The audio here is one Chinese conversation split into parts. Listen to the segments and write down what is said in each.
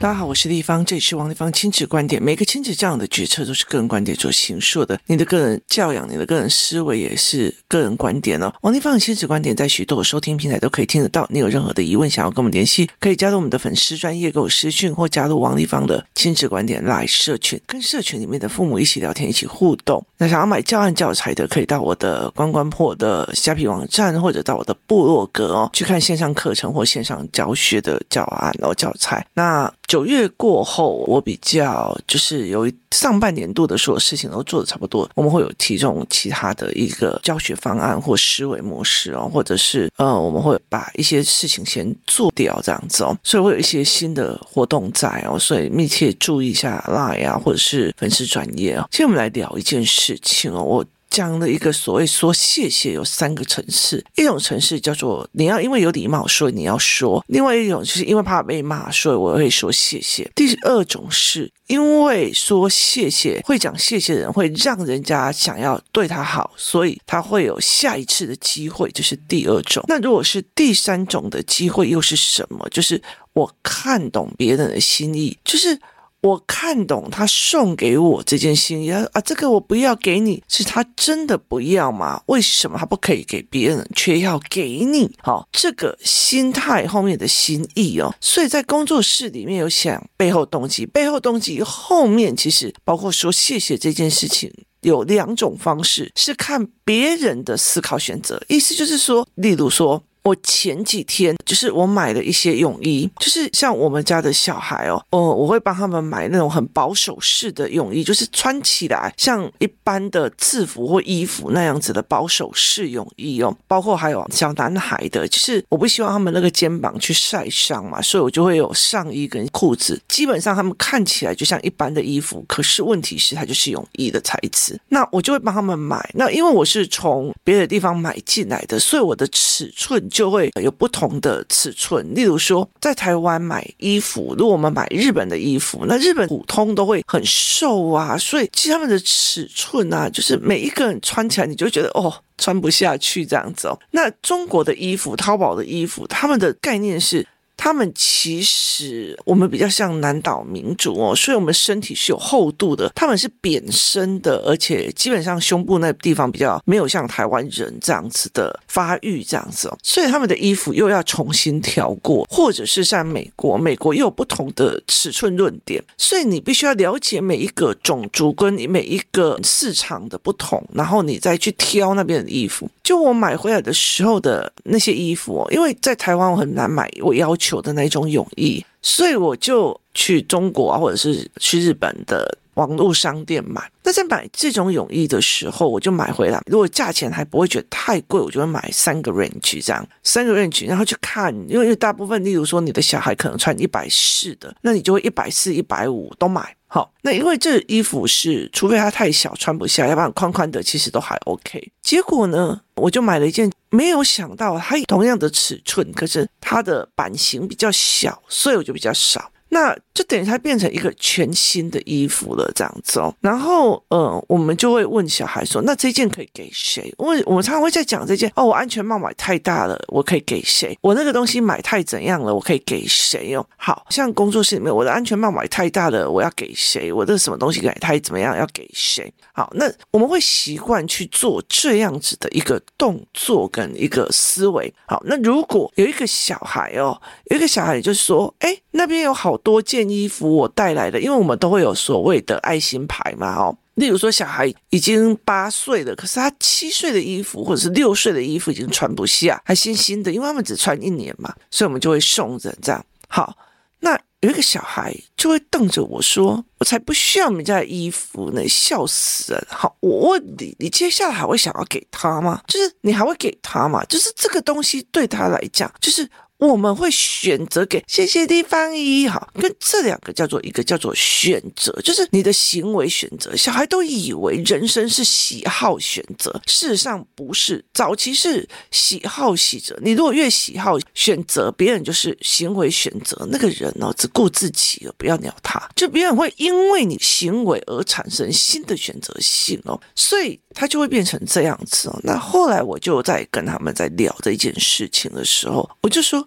大家好，我是丽芳，这里是王立芳亲子观点。每个亲子这样的决策都是个人观点所形塑的，你的个人教养、你的个人思维也是个人观点哦。王立芳的亲子观点在许多收听平台都可以听得到。你有任何的疑问想要跟我们联系，可以加入我们的粉丝专业给我私讯，或加入王立芳的亲子观点来社群，跟社群里面的父母一起聊天，一起互动。那想要买教案教材的，可以到我的关关破的虾皮网站，或者到我的部落格哦，去看线上课程或线上教学的教案哦教材。那九月过后，我比较就是有一上半年度的所有事情都做的差不多，我们会有提这种其他的一个教学方案或思维模式哦，或者是呃，我们会把一些事情先做掉这样子哦，所以会有一些新的活动在哦，所以密切注意一下 Line 啊，或者是粉丝专业哦。今天我们来聊一件事情哦，我。讲了一个所谓说谢谢有三个层次，一种层次叫做你要因为有礼貌，所以你要说；另外一种就是因为怕被骂，所以我会说谢谢。第二种是因为说谢谢，会讲谢谢的人会让人家想要对他好，所以他会有下一次的机会，这是第二种。那如果是第三种的机会又是什么？就是我看懂别人的心意，就是。我看懂他送给我这件心意啊，这个我不要给你，是他真的不要吗？为什么他不可以给别人，却要给你？好，这个心态后面的心意哦，所以在工作室里面有想背后动机，背后动机后面其实包括说谢谢这件事情，有两种方式，是看别人的思考选择，意思就是说，例如说。我前几天就是我买了一些泳衣，就是像我们家的小孩哦，哦，我会帮他们买那种很保守式的泳衣，就是穿起来像一般的制服或衣服那样子的保守式泳衣哦。包括还有小男孩的，就是我不希望他们那个肩膀去晒伤嘛，所以我就会有上衣跟裤子。基本上他们看起来就像一般的衣服，可是问题是它就是泳衣的材质。那我就会帮他们买。那因为我是从别的地方买进来的，所以我的尺寸。就会有不同的尺寸，例如说，在台湾买衣服，如果我们买日本的衣服，那日本普通都会很瘦啊，所以其实他们的尺寸啊，就是每一个人穿起来，你就觉得哦，穿不下去这样子哦。那中国的衣服，淘宝的衣服，他们的概念是。他们其实我们比较像南岛民族哦，所以我们身体是有厚度的。他们是扁身的，而且基本上胸部那地方比较没有像台湾人这样子的发育这样子哦，所以他们的衣服又要重新调过，或者是像美国，美国又有不同的尺寸论点，所以你必须要了解每一个种族跟你每一个市场的不同，然后你再去挑那边的衣服。就我买回来的时候的那些衣服哦，因为在台湾我很难买，我要求。的那种泳衣，所以我就去中国啊，或者是去日本的网络商店买。那在买这种泳衣的时候，我就买回来。如果价钱还不会觉得太贵，我就会买三个 range 这样，三个 range，然后去看，因为大部分，例如说你的小孩可能穿一百四的，那你就会一百四、一百五都买。好，那因为这衣服是，除非它太小穿不下，要不然宽宽的其实都还 OK。结果呢，我就买了一件，没有想到它同样的尺寸，可是它的版型比较小，所以我就比较少。那就等于它变成一个全新的衣服了，这样子哦。然后，呃，我们就会问小孩说：“那这件可以给谁？”我我们常常会在讲这件哦，我安全帽买太大了，我可以给谁？我那个东西买太怎样了，我可以给谁哦？好像工作室里面，我的安全帽买太大了，我要给谁？我的什么东西买太怎么样，要给谁？好，那我们会习惯去做这样子的一个动作跟一个思维。好，那如果有一个小孩哦，有一个小孩就是说：“哎，那边有好。”多件衣服我带来的，因为我们都会有所谓的爱心牌嘛，哦，例如说小孩已经八岁了，可是他七岁的衣服或者是六岁的衣服已经穿不下，还新新的，因为他们只穿一年嘛，所以我们就会送人这样。好，那有一个小孩就会瞪着我说：“我才不需要你们家的衣服呢，笑死人！”好，我问你，你接下来还会想要给他吗？就是你还会给他吗？就是这个东西对他来讲，就是。我们会选择给谢谢地方一好，跟这两个叫做一个叫做选择，就是你的行为选择。小孩都以为人生是喜好选择，事实上不是。早期是喜好选择，你如果越喜好选择，别人就是行为选择。那个人哦，只顾自己哦，不要鸟他，就别人会因为你行为而产生新的选择性哦，所以他就会变成这样子哦。那后来我就在跟他们在聊这件事情的时候，我就说。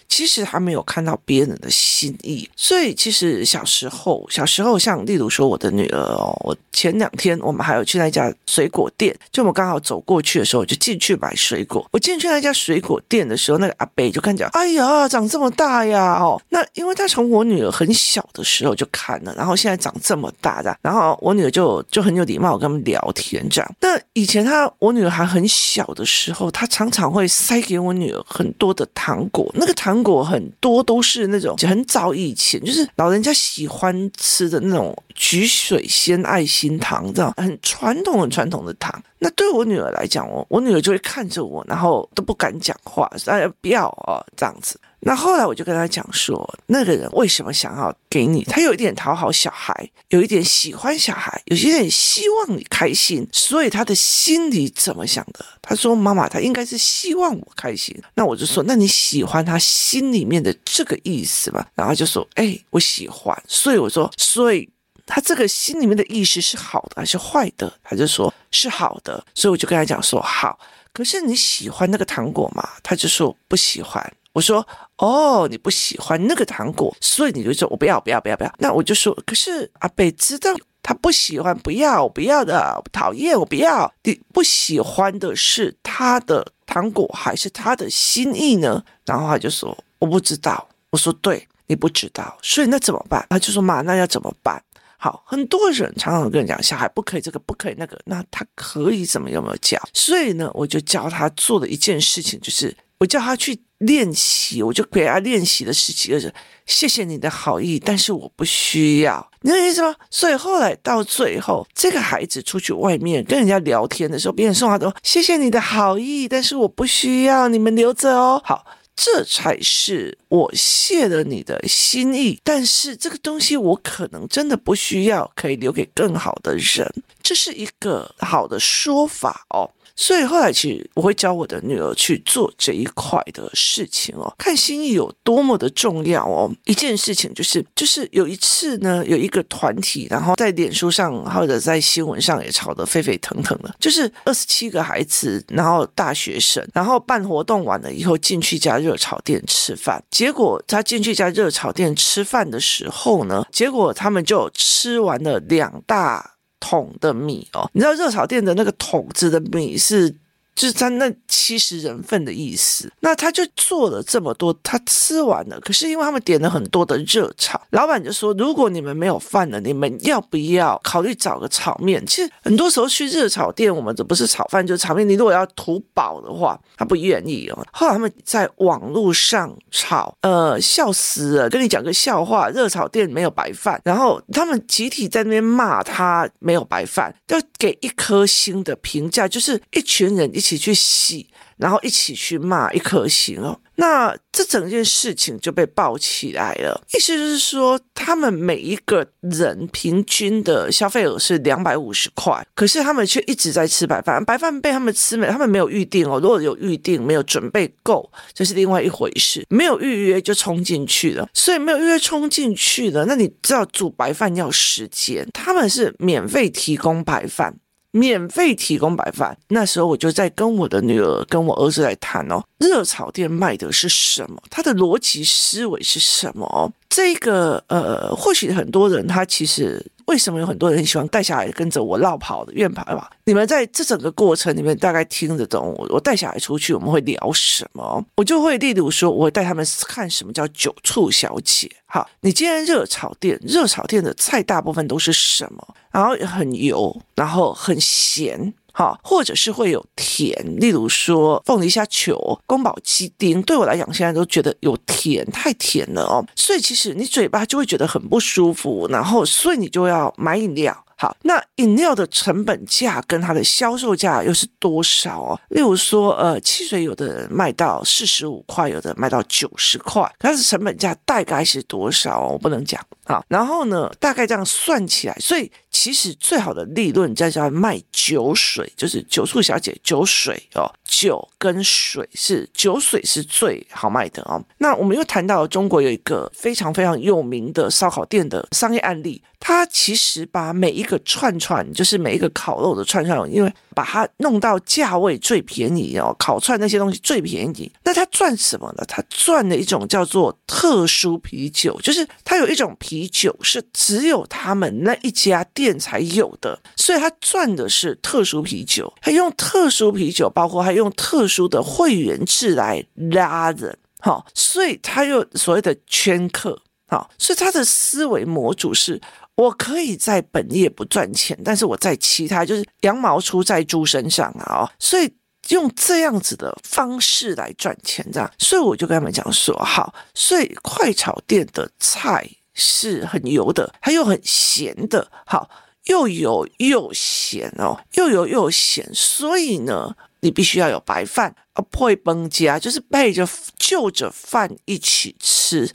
其实他没有看到别人的心意。所以其实小时候，小时候像例如说我的女儿哦，我前两天我们还有去那家水果店，就我们刚好走过去的时候，我就进去买水果。我进去那家水果店的时候，那个阿伯就看见，哎呀，长这么大呀！哦，那因为他从我女儿很小的时候就看了，然后现在长这么大的，然后我女儿就就很有礼貌跟他们聊天这样。那以前他我女儿还很小的时候，他常常会塞给我女儿很多的糖果，那个糖果很多都是那种很早以前就是老人家喜欢吃的那种橘水仙爱心糖，这样很传统很传统的糖。那对我女儿来讲，我我女儿就会看着我，然后都不敢讲话，哎呀不要哦这样子。那后来我就跟他讲说，那个人为什么想要给你？他有一点讨好小孩，有一点喜欢小孩，有一点希望你开心，所以他的心里怎么想的？他说：“妈妈，他应该是希望我开心。”那我就说：“那你喜欢他心里面的这个意思吗？”然后就说：“哎，我喜欢。”所以我说：“所以他这个心里面的意思是好的还是坏的？”他就说：“是好的。”所以我就跟他讲说：“好，可是你喜欢那个糖果吗？”他就说：“不喜欢。”我说哦，你不喜欢那个糖果，所以你就说我不要不要不要不要。那我就说，可是阿伯知道他不喜欢，不要不要的，讨厌我不要。你不喜欢的是他的糖果还是他的心意呢？然后他就说我不知道。我说对，你不知道，所以那怎么办？他就说妈，那要怎么办？好，很多人常常跟你讲，小孩不可以这个，不可以那个，那他可以怎么有没有教？所以呢，我就教他做的一件事情就是。我叫他去练习，我就给他练习了十几个人。谢谢你的好意，但是我不需要，你懂意思吗？所以后来到最后，这个孩子出去外面跟人家聊天的时候，别人送他都谢谢你的好意，但是我不需要，你们留着哦。好，这才是我谢了你的心意，但是这个东西我可能真的不需要，可以留给更好的人，这是一个好的说法哦。所以后来，其实我会教我的女儿去做这一块的事情哦，看心意有多么的重要哦。一件事情就是，就是有一次呢，有一个团体，然后在脸书上或者在新闻上也吵得沸沸腾腾的，就是二十七个孩子，然后大学生，然后办活动完了以后进去一家热炒店吃饭，结果他进去一家热炒店吃饭的时候呢，结果他们就吃完了两大。桶的米哦，你知道热炒店的那个桶子的米是。就是他那七十人份的意思，那他就做了这么多，他吃完了。可是因为他们点了很多的热炒，老板就说：如果你们没有饭了，你们要不要考虑找个炒面？其实很多时候去热炒店，我们这不是炒饭就是炒面。你如果要图饱的话，他不愿意哦。后来他们在网络上炒，呃，笑死了。跟你讲个笑话，热炒店没有白饭，然后他们集体在那边骂他没有白饭，要给一颗星的评价，就是一群人。一起去洗，然后一起去骂，一颗星哦。那这整件事情就被爆起来了。意思就是说，他们每一个人平均的消费额是两百五十块，可是他们却一直在吃白饭。白饭被他们吃没，他们没有预定哦。如果有预定，没有准备够，这是另外一回事。没有预约就冲进去了，所以没有预约冲进去了。那你知道煮白饭要时间，他们是免费提供白饭。免费提供白饭，那时候我就在跟我的女儿、跟我儿子来谈哦，热炒店卖的是什么？它的逻辑思维是什么？这个呃，或许很多人他其实为什么有很多人喜欢带小孩跟着我绕跑的愿跑吧？你们在这整个过程里面大概听得懂我？我带小孩出去我们会聊什么？我就会例如说，我会带他们看什么叫酒促小姐。好，你今天热炒店，热炒店的菜大部分都是什么？然后很油，然后很咸，好，或者是会有甜，例如说凤梨虾球、宫保鸡丁，对我来讲现在都觉得有甜，太甜了哦，所以其实你嘴巴就会觉得很不舒服，然后所以你就要买饮料。好，那饮料的成本价跟它的销售价又是多少哦？例如说，呃，汽水有的人卖到四十五块，有的卖到九十块，它的成本价大概是多少？我不能讲。好，然后呢，大概这样算起来，所以其实最好的利润在叫卖酒水，就是酒醋小姐酒水哦，酒跟水是酒水是最好卖的哦。那我们又谈到中国有一个非常非常有名的烧烤店的商业案例。他其实把每一个串串，就是每一个烤肉的串串，因为把它弄到价位最便宜哦，烤串那些东西最便宜。那他赚什么呢？他赚了一种叫做特殊啤酒，就是他有一种啤酒是只有他们那一家店店才有的，所以他赚的是特殊啤酒。他用特殊啤酒，包括还用特殊的会员制来拉人，好，所以他又所谓的圈客。好，所以他的思维模组是：我可以在本业不赚钱，但是我在其他就是羊毛出在猪身上啊！所以用这样子的方式来赚钱，这样，所以我就跟他们讲说：好，所以快炒店的菜是很油的，它又很咸的，好，又油又咸哦，又油又咸，所以呢，你必须要有白饭啊，配崩家，就是配着就着饭一起吃。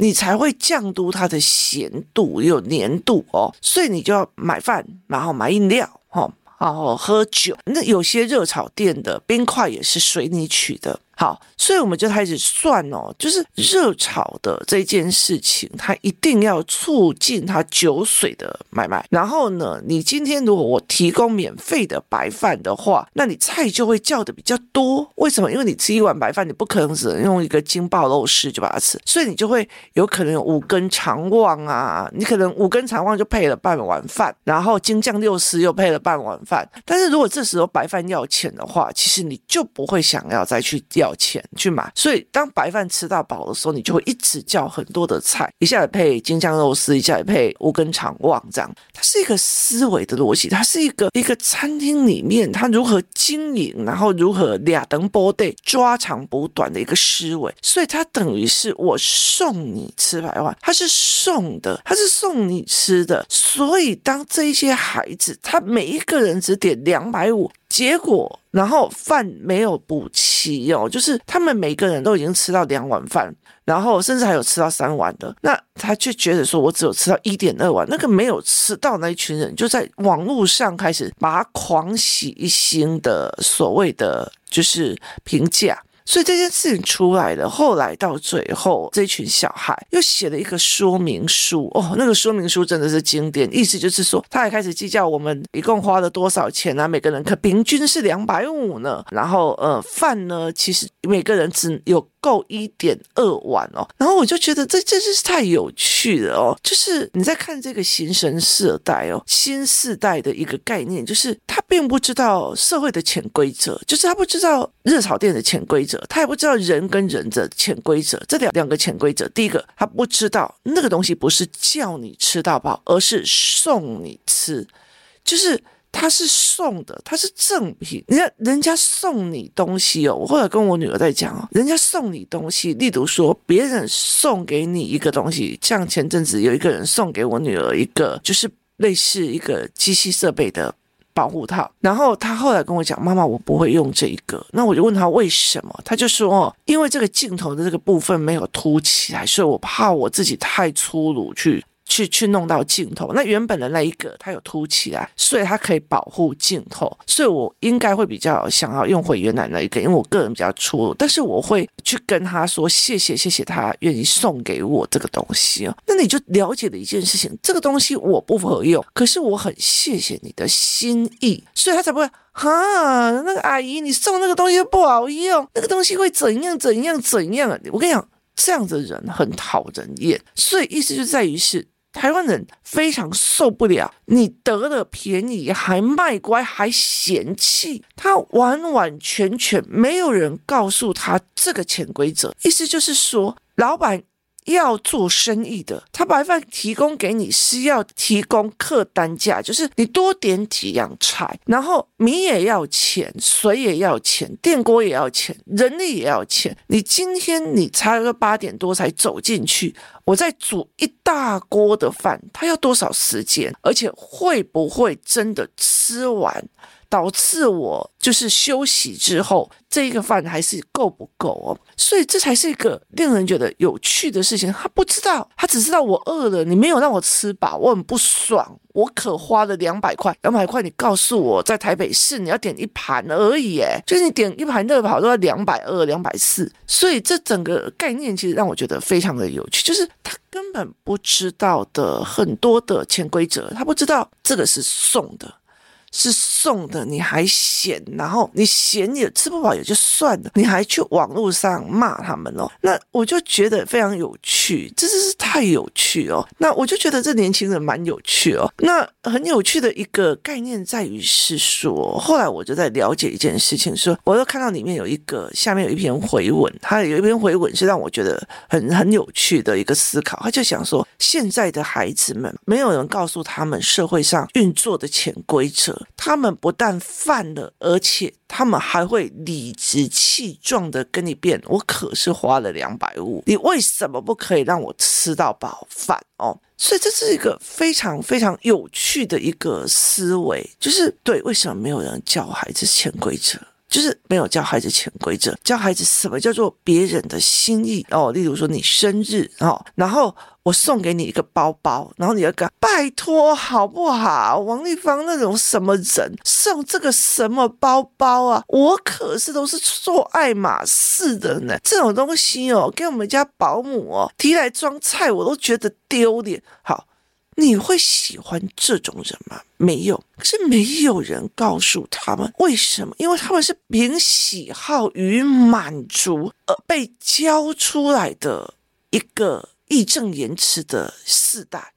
你才会降低它的咸度，有粘度哦，所以你就要买饭，然后买饮料，哦，然后喝酒。那有些热炒店的冰块也是随你取的。好，所以我们就开始算哦，就是热炒的这件事情，它一定要促进它酒水的买卖。然后呢，你今天如果我提供免费的白饭的话，那你菜就会叫的比较多。为什么？因为你吃一碗白饭，你不可能只能用一个金爆肉丝就把它吃，所以你就会有可能有五根肠旺啊，你可能五根肠旺就配了半碗饭，然后京酱六丝又配了半碗饭。但是如果这时候白饭要钱的话，其实你就不会想要再去要。钱去买，所以当白饭吃到饱的时候，你就会一直叫很多的菜，一下子配京酱肉丝，一下子配五根肠旺，这样。它是一个思维的逻辑，它是一个一个餐厅里面它如何经营，然后如何俩等波对抓长补短的一个思维。所以它等于是我送你吃白饭，它是送的，它是送你吃的。所以当这一些孩子，他每一个人只点两百五。结果，然后饭没有补齐哦，就是他们每个人都已经吃到两碗饭，然后甚至还有吃到三碗的，那他却觉得说，我只有吃到一点二碗，那个没有吃到那一群人就在网络上开始把他狂喜一星的所谓的就是评价。所以这件事情出来了，后来到最后，这群小孩又写了一个说明书哦，那个说明书真的是经典，意思就是说，他还开始计较我们一共花了多少钱啊，每个人可平均是两百五呢，然后呃饭呢，其实每个人只有。够一点二碗哦，然后我就觉得这这真是太有趣了哦，就是你在看这个新生世代哦，新世代的一个概念，就是他并不知道社会的潜规则，就是他不知道热炒店的潜规则，他也不知道人跟人的潜规则，这两两个潜规则，第一个他不知道那个东西不是叫你吃到饱，而是送你吃，就是。他是送的，他是赠品。人家，人家送你东西哦，我后来跟我女儿在讲哦，人家送你东西，例如说别人送给你一个东西，像前阵子有一个人送给我女儿一个，就是类似一个机器设备的保护套。然后他后来跟我讲，妈妈，我不会用这一个。那我就问他为什么，他就说哦，因为这个镜头的这个部分没有凸起来，所以我怕我自己太粗鲁去。去去弄到镜头，那原本的那一个它有凸起来，所以它可以保护镜头，所以我应该会比较想要用回原来那一个，因为我个人比较粗鲁，但是我会去跟他说谢谢谢谢他愿意送给我这个东西哦。那你就了解了一件事情，这个东西我不合用，可是我很谢谢你的心意，所以他才不会哈，那个阿姨你送那个东西不好用，那个东西会怎样怎样怎样？我跟你讲，这样的人很讨人厌，所以意思就在于是。台湾人非常受不了，你得了便宜还卖乖，还嫌弃他，完完全全没有人告诉他这个潜规则。意思就是说，老板。要做生意的，他白饭提供给你是要提供客单价，就是你多点几样菜，然后米也要钱，水也要钱，电锅也要钱，人力也要钱。你今天你差个八点多才走进去，我再煮一大锅的饭，他要多少时间？而且会不会真的吃完？导致我就是休息之后，这一个饭还是够不够哦？所以这才是一个令人觉得有趣的事情。他不知道，他只知道我饿了，你没有让我吃饱，我很不爽。我可花了两百块，两百块，你告诉我在台北市你要点一盘而已，哎，就是你点一盘热跑都要两百二、两百四。所以这整个概念其实让我觉得非常的有趣，就是他根本不知道的很多的潜规则，他不知道这个是送的。是送的，你还嫌，然后你嫌也吃不饱也就算了，你还去网络上骂他们哦，那我就觉得非常有趣，这真是太有趣哦。那我就觉得这年轻人蛮有趣哦。那很有趣的一个概念在于是说，后来我就在了解一件事情，说我又看到里面有一个下面有一篇回文，他有一篇回文是让我觉得很很有趣的一个思考，他就想说，现在的孩子们没有人告诉他们社会上运作的潜规则。他们不但犯了，而且他们还会理直气壮的跟你辩：“我可是花了两百五，你为什么不可以让我吃到饱饭？”哦，所以这是一个非常非常有趣的一个思维，就是对，为什么没有人教孩子潜规则？就是没有教孩子潜规则，教孩子什么叫做别人的心意哦。例如说你生日哦，然后我送给你一个包包，然后你要讲拜托好不好？王丽芳那种什么人送这个什么包包啊？我可是都是做爱马仕的呢，这种东西哦，给我们家保姆哦提来装菜，我都觉得丢脸。好。你会喜欢这种人吗？没有，可是没有人告诉他们为什么，因为他们是凭喜好与满足而被教出来的一个义正言辞的世代。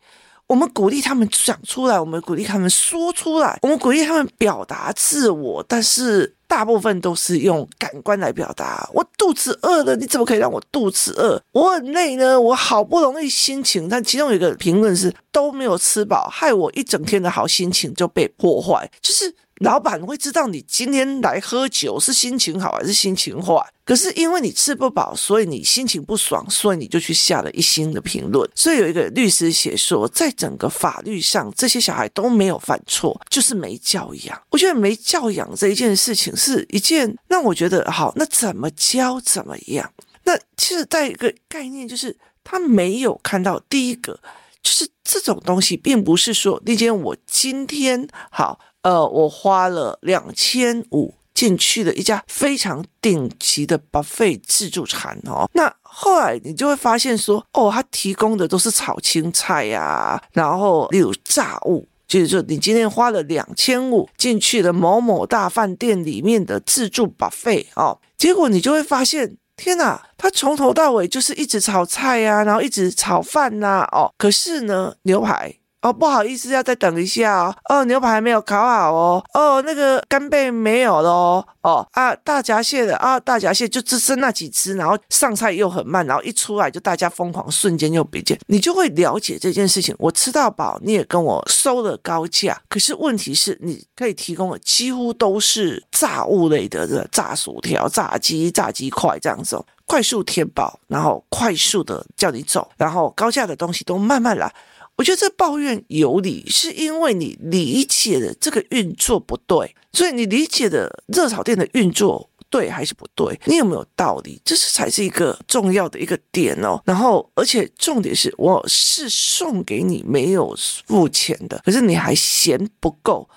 我们鼓励他们讲出来，我们鼓励他们说出来，我们鼓励他们表达自我，但是大部分都是用感官来表达。我肚子饿了，你怎么可以让我肚子饿？我很累呢，我好不容易心情，但其中有一个评论是都没有吃饱，害我一整天的好心情就被破坏，就是。老板会知道你今天来喝酒是心情好还是心情坏，可是因为你吃不饱，所以你心情不爽，所以你就去下了一星的评论。所以有一个律师写说，在整个法律上，这些小孩都没有犯错，就是没教养。我觉得没教养这一件事情是一件让我觉得好，那怎么教怎么样？那其实在一个概念就是他没有看到第一个，就是这种东西并不是说那天我今天好。呃，我花了两千五进去的一家非常顶级的 buffet 自助餐哦。那后来你就会发现说，哦，他提供的都是炒青菜呀、然后例如炸物，就是说你今天花了两千五进去的某某大饭店里面的自助 buffet 哦，结果你就会发现，天哪，他从头到尾就是一直炒菜呀、然后一直炒饭呐、哦，可是呢，牛排。哦，不好意思，要再等一下哦。哦，牛排没有烤好哦。哦，那个干贝没有了哦。哦啊，大闸蟹的啊，大闸蟹就只剩那几只，然后上菜又很慢，然后一出来就大家疯狂，瞬间又别见，你就会了解这件事情。我吃到饱，你也跟我收了高价，可是问题是，你可以提供的几乎都是炸物类的，这炸薯条、炸鸡、炸鸡块这样子哦，快速填饱，然后快速的叫你走，然后高价的东西都慢慢来。我觉得这抱怨有理，是因为你理解的这个运作不对，所以你理解的热炒店的运作对还是不对？你有没有道理？这是才是一个重要的一个点哦。然后，而且重点是，我是送给你没有付钱的，可是你还嫌不够。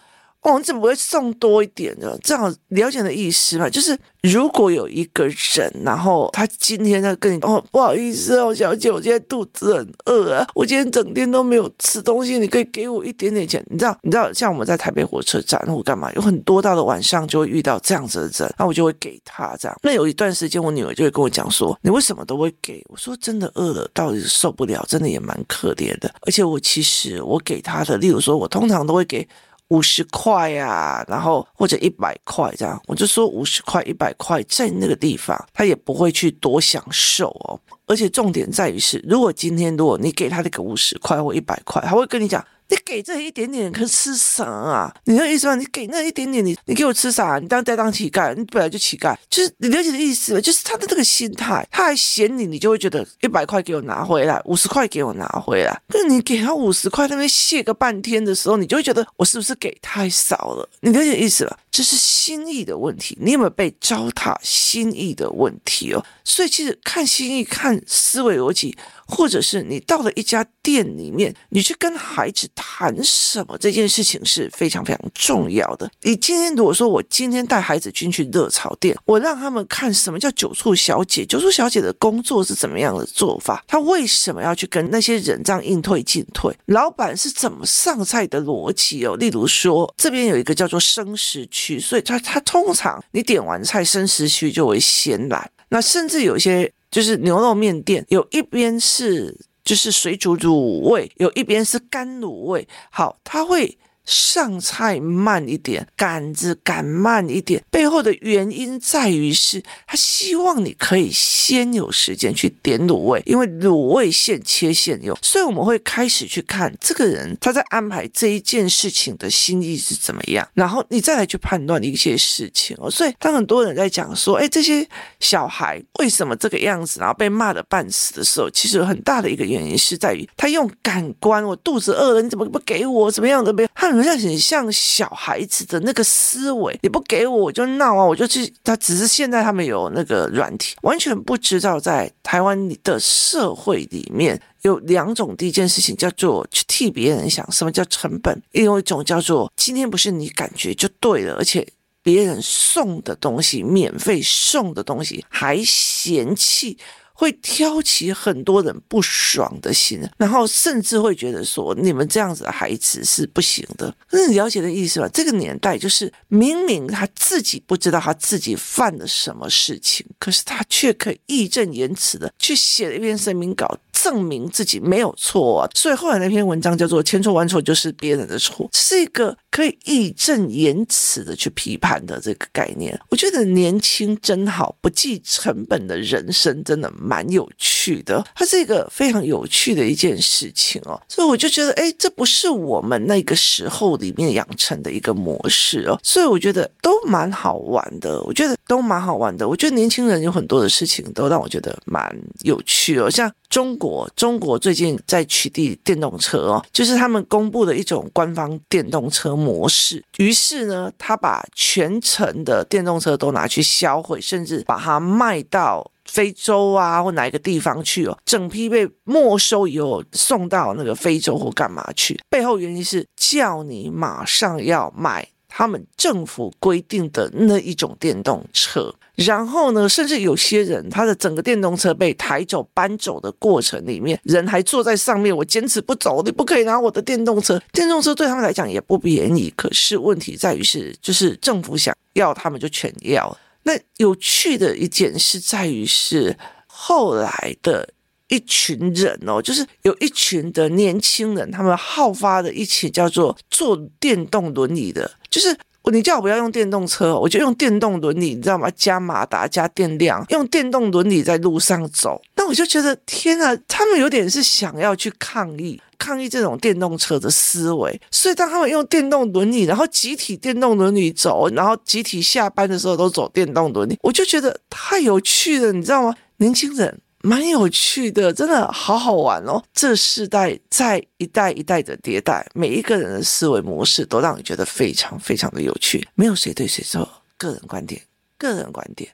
哦，你怎么会送多一点呢？这样了解的意思嘛，就是如果有一个人，然后他今天在跟你哦，不好意思哦，小姐，我现在肚子很饿啊，我今天整天都没有吃东西，你可以给我一点点钱。你知道，你知道，像我们在台北火车站或干嘛，有很多到了晚上就会遇到这样子的人，那我就会给他这样。那有一段时间，我女儿就会跟我讲说，你为什么都会给？我说真的饿了，到底是受不了，真的也蛮可怜的。而且我其实我给他的，例如说，我通常都会给。五十块呀，然后或者一百块这样，我就说五十块、一百块在那个地方，他也不会去多享受哦。而且重点在于是，如果今天如果你给他那个五十块或一百块，他会跟你讲。你给这一点点，可是吃啥啊？你的意思吗？你给那一点点，你你给我吃啥？你当在当乞丐，你本来就乞丐，就是你了解的意思吗？就是他的这个心态，他还嫌你，你就会觉得一百块给我拿回来，五十块给我拿回来。那你给他五十块，那边谢个半天的时候，你就会觉得我是不是给太少了？你了解意思吧？这是心意的问题，你有没有被糟蹋？心意的问题哦。所以其实看心意，看思维逻辑。或者是你到了一家店里面，你去跟孩子谈什么，这件事情是非常非常重要的。你今天如果说我今天带孩子进去热炒店，我让他们看什么叫酒促小姐，酒促小姐的工作是怎么样的做法，她为什么要去跟那些人这样应退进退？老板是怎么上菜的逻辑哦？例如说这边有一个叫做生食区，所以他他通常你点完菜，生食区就会先来，那甚至有些。就是牛肉面店，有一边是就是水煮卤味，有一边是干卤味。好，它会。上菜慢一点，杆子赶慢一点，背后的原因在于是他希望你可以先有时间去点卤味，因为卤味现切现用，所以我们会开始去看这个人他在安排这一件事情的心意是怎么样，然后你再来去判断一些事情哦。所以当很多人在讲说，哎，这些小孩为什么这个样子，然后被骂得半死的时候，其实很大的一个原因是在于他用感官，我肚子饿了，你怎么不给我？怎么样的没有？好像很像小孩子的那个思维，你不给我我就闹啊，我就去。他只是现在他们有那个软体，完全不知道在台湾的社会里面有两种。第一件事情叫做去替别人想，什么叫成本？另外一种叫做今天不是你感觉就对了，而且别人送的东西，免费送的东西还嫌弃。会挑起很多人不爽的心，然后甚至会觉得说你们这样子的孩子是不行的。那你了解的意思吧？这个年代就是明明他自己不知道他自己犯了什么事情，可是他却可以义正言辞的去写了一篇声明稿，证明自己没有错啊。所以后来那篇文章叫做“千错万错就是别人的错”，是一个可以义正言辞的去批判的这个概念。我觉得年轻真好，不计成本的人生真的。蛮有趣的，它是一个非常有趣的一件事情哦，所以我就觉得，哎，这不是我们那个时候里面养成的一个模式哦，所以我觉得都蛮好玩的，我觉得都蛮好玩的，我觉得年轻人有很多的事情都让我觉得蛮有趣哦，像中国，中国最近在取缔电动车哦，就是他们公布的一种官方电动车模式，于是呢，他把全城的电动车都拿去销毁，甚至把它卖到。非洲啊，或哪一个地方去哦？整批被没收以后送到那个非洲或干嘛去？背后原因是叫你马上要买他们政府规定的那一种电动车，然后呢，甚至有些人他的整个电动车被抬走搬走的过程里面，人还坐在上面，我坚持不走，你不可以拿我的电动车。电动车对他们来讲也不便宜，可是问题在于是，就是政府想要他们就全要。那有趣的一件事在于是后来的一群人哦，就是有一群的年轻人，他们好发的一起叫做坐电动轮椅的，就是你叫我不要用电动车，我就用电动轮椅，你知道吗？加马达加电量，用电动轮椅在路上走。那我就觉得天啊，他们有点是想要去抗议。抗议这种电动车的思维，所以当他们用电动轮椅，然后集体电动轮椅走，然后集体下班的时候都走电动轮椅，我就觉得太有趣了，你知道吗？年轻人蛮有趣的，真的好好玩哦。这世代在一代一代的迭代，每一个人的思维模式都让你觉得非常非常的有趣。没有谁对谁错，个人观点，个人观点，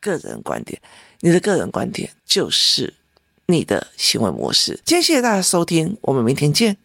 个人观点，你的个人观点就是。你的行为模式。今天谢谢大家收听，我们明天见。